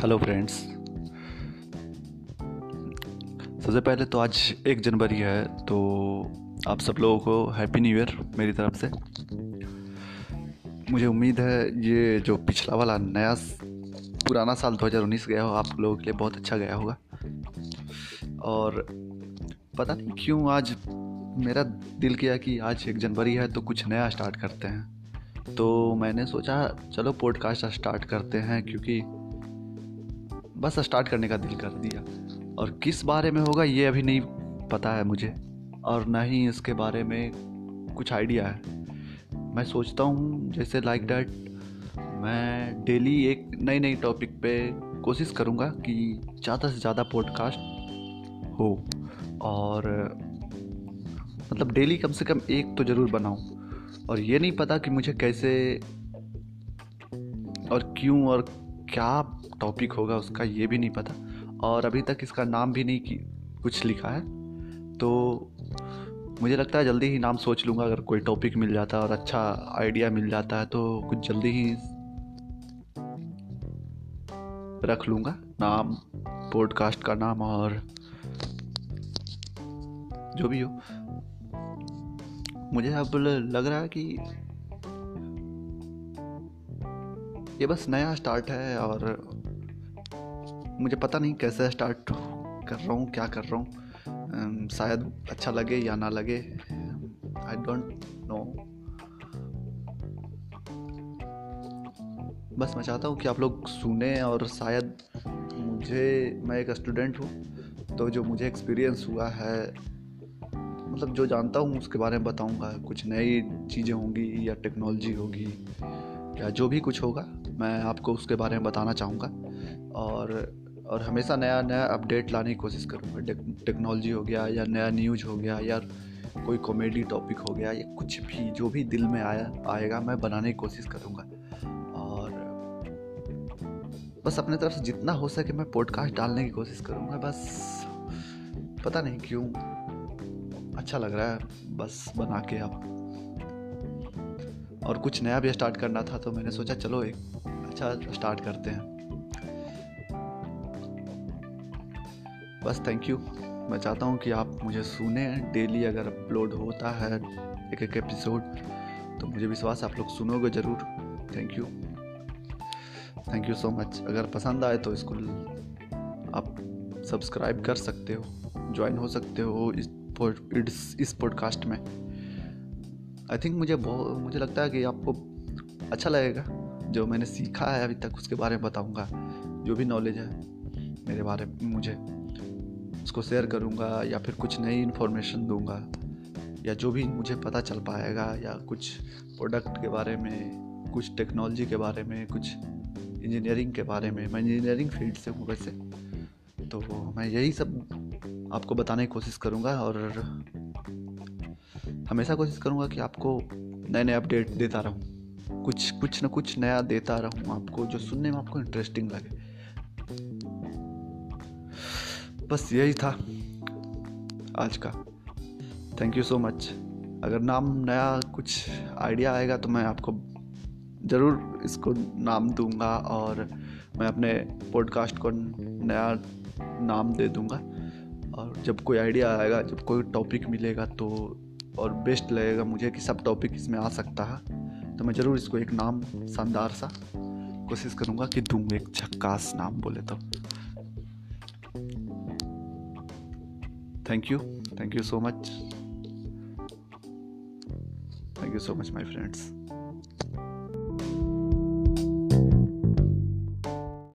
Hello friends सबसे पहले तो आज एक जनवरी है तो आप सब लोगों को हैप्पी न्यू ईयर मेरी तरफ़ से। मुझे उम्मीद है ये जो पिछला वाला नया पुराना साल 2019 गया हो, आप लोगों के लिए बहुत अच्छा गया होगा। और पता नहीं क्यों आज मेरा दिल किया कि आज एक जनवरी है तो कुछ नया स्टार्ट करते हैं। तो मैंने सोचा, चलो पॉडकास्ट स्टार्ट करते हैं, क्योंकि बस स्टार्ट करने का दिल कर दिया। और किस बारे में होगा, ये अभी नहीं पता है मुझे। और ना ही इसके बारे में कुछ आइडिया है। मैं सोचता हूँ, जैसे लाइक डैट मैं डेली एक नई नई टॉपिक पे कोशिश करूँगा कि ज़्यादा से ज़्यादा पॉडकास्ट हो। और मतलब डेली कम से कम एक तो ज़रूर बनाऊँ। और ये नहीं पता कि मुझे कैसे और क्यों और क्या टॉपिक होगा उसका ये भी नहीं पता। और अभी तक इसका नाम भी नहीं की, कुछ लिखा है। तो मुझे लगता है जल्दी ही नाम सोच लूँगा, अगर कोई टॉपिक मिल जाता है और अच्छा आइडिया मिल जाता है तो कुछ जल्दी ही रख लूँगा। नाम पॉडकास्ट का नाम और जो भी हो। मुझे अब लग रहा है कि ये बस नया स्टार्ट है और मुझे पता नहीं कैसे स्टार्ट कर रहा हूँ, क्या कर रहा हूँ। शायद अच्छा लगे या ना लगे आई डोंट नो बस मैं चाहता हूँ कि आप लोग सुने और शायद मुझे, मैं एक स्टूडेंट हूँ तो जो मुझे एक्सपीरियंस हुआ है मतलब जो जानता हूँ उसके बारे में बताऊँगा। कुछ नई चीज़ें होंगी या टेक्नोलॉजी होगी या जो भी कुछ होगा। मैं आपको उसके बारे में बताना चाहूँगा। और और हमेशा नया नया अपडेट लाने की कोशिश करूँगा। टेक्नोलॉजी हो गया या नया न्यूज़ हो गया या कोई कॉमेडी टॉपिक हो गया या कुछ भी, जो भी दिल में आया, आएगा, मैं बनाने की कोशिश करूँगा। और बस अपने तरफ़ से जितना हो सके मैं पॉडकास्ट डालने की कोशिश करूँगा। बस पता नहीं क्यों अच्छा लग रहा है बस बना के अब। और कुछ नया भी स्टार्ट करना था तो मैंने सोचा चलो एक अच्छा स्टार्ट करते हैं। बस थैंक यू मैं चाहता हूँ कि आप मुझे सुने डेली अगर अपलोड होता है एक एक एपिसोड तो मुझे विश्वास आप लोग सुनोगे ज़रूर। Thank you thank you so much अगर पसंद आए तो इसको आप सब्सक्राइब कर सकते हो ज्वाइन हो सकते हो इस इस पॉडकास्ट में। आई थिंक मुझे बहुत, मुझे लगता है कि आपको अच्छा लगेगा। जो मैंने सीखा है अभी तक, उसके बारे में बताऊँगा। जो भी नॉलेज है, मेरे बारे में, मुझे, उसको शेयर करूँगा या फिर कुछ नई इन्फॉर्मेशन दूँगा। या जो भी मुझे पता चल पाएगा, या कुछ प्रोडक्ट के बारे में, कुछ टेक्नोलॉजी के बारे में, कुछ इंजीनियरिंग के बारे में, मैं इंजीनियरिंग फ़ील्ड से हूँ वैसे। तो मैं यही सब आपको बताने की कोशिश करूँगा और हमेशा कोशिश करूँगा कि आपको नए नए अपडेट देता रहूँ। कुछ कुछ ना कुछ नया देता रहूँ आपको, जो सुनने में आपको इंटरेस्टिंग लगे। बस यही था आज का। थैंक यू सो मच अगर नाम नया कुछ आइडिया आएगा तो मैं आपको ज़रूर इसको नाम दूँगा और मैं अपने पॉडकास्ट को नया नाम दे दूँगा। और जब कोई आइडिया आएगा, जब कोई टॉपिक मिलेगा तो और बेस्ट लगेगा मुझे कि सब टॉपिक इसमें आ सकता है। तो मैं ज़रूर इसको एक नाम, शानदार सा कोशिश करूँगा कि दूँ एक झक्कास नाम बोले तो। Thank you thank you so much thank you so much my friends.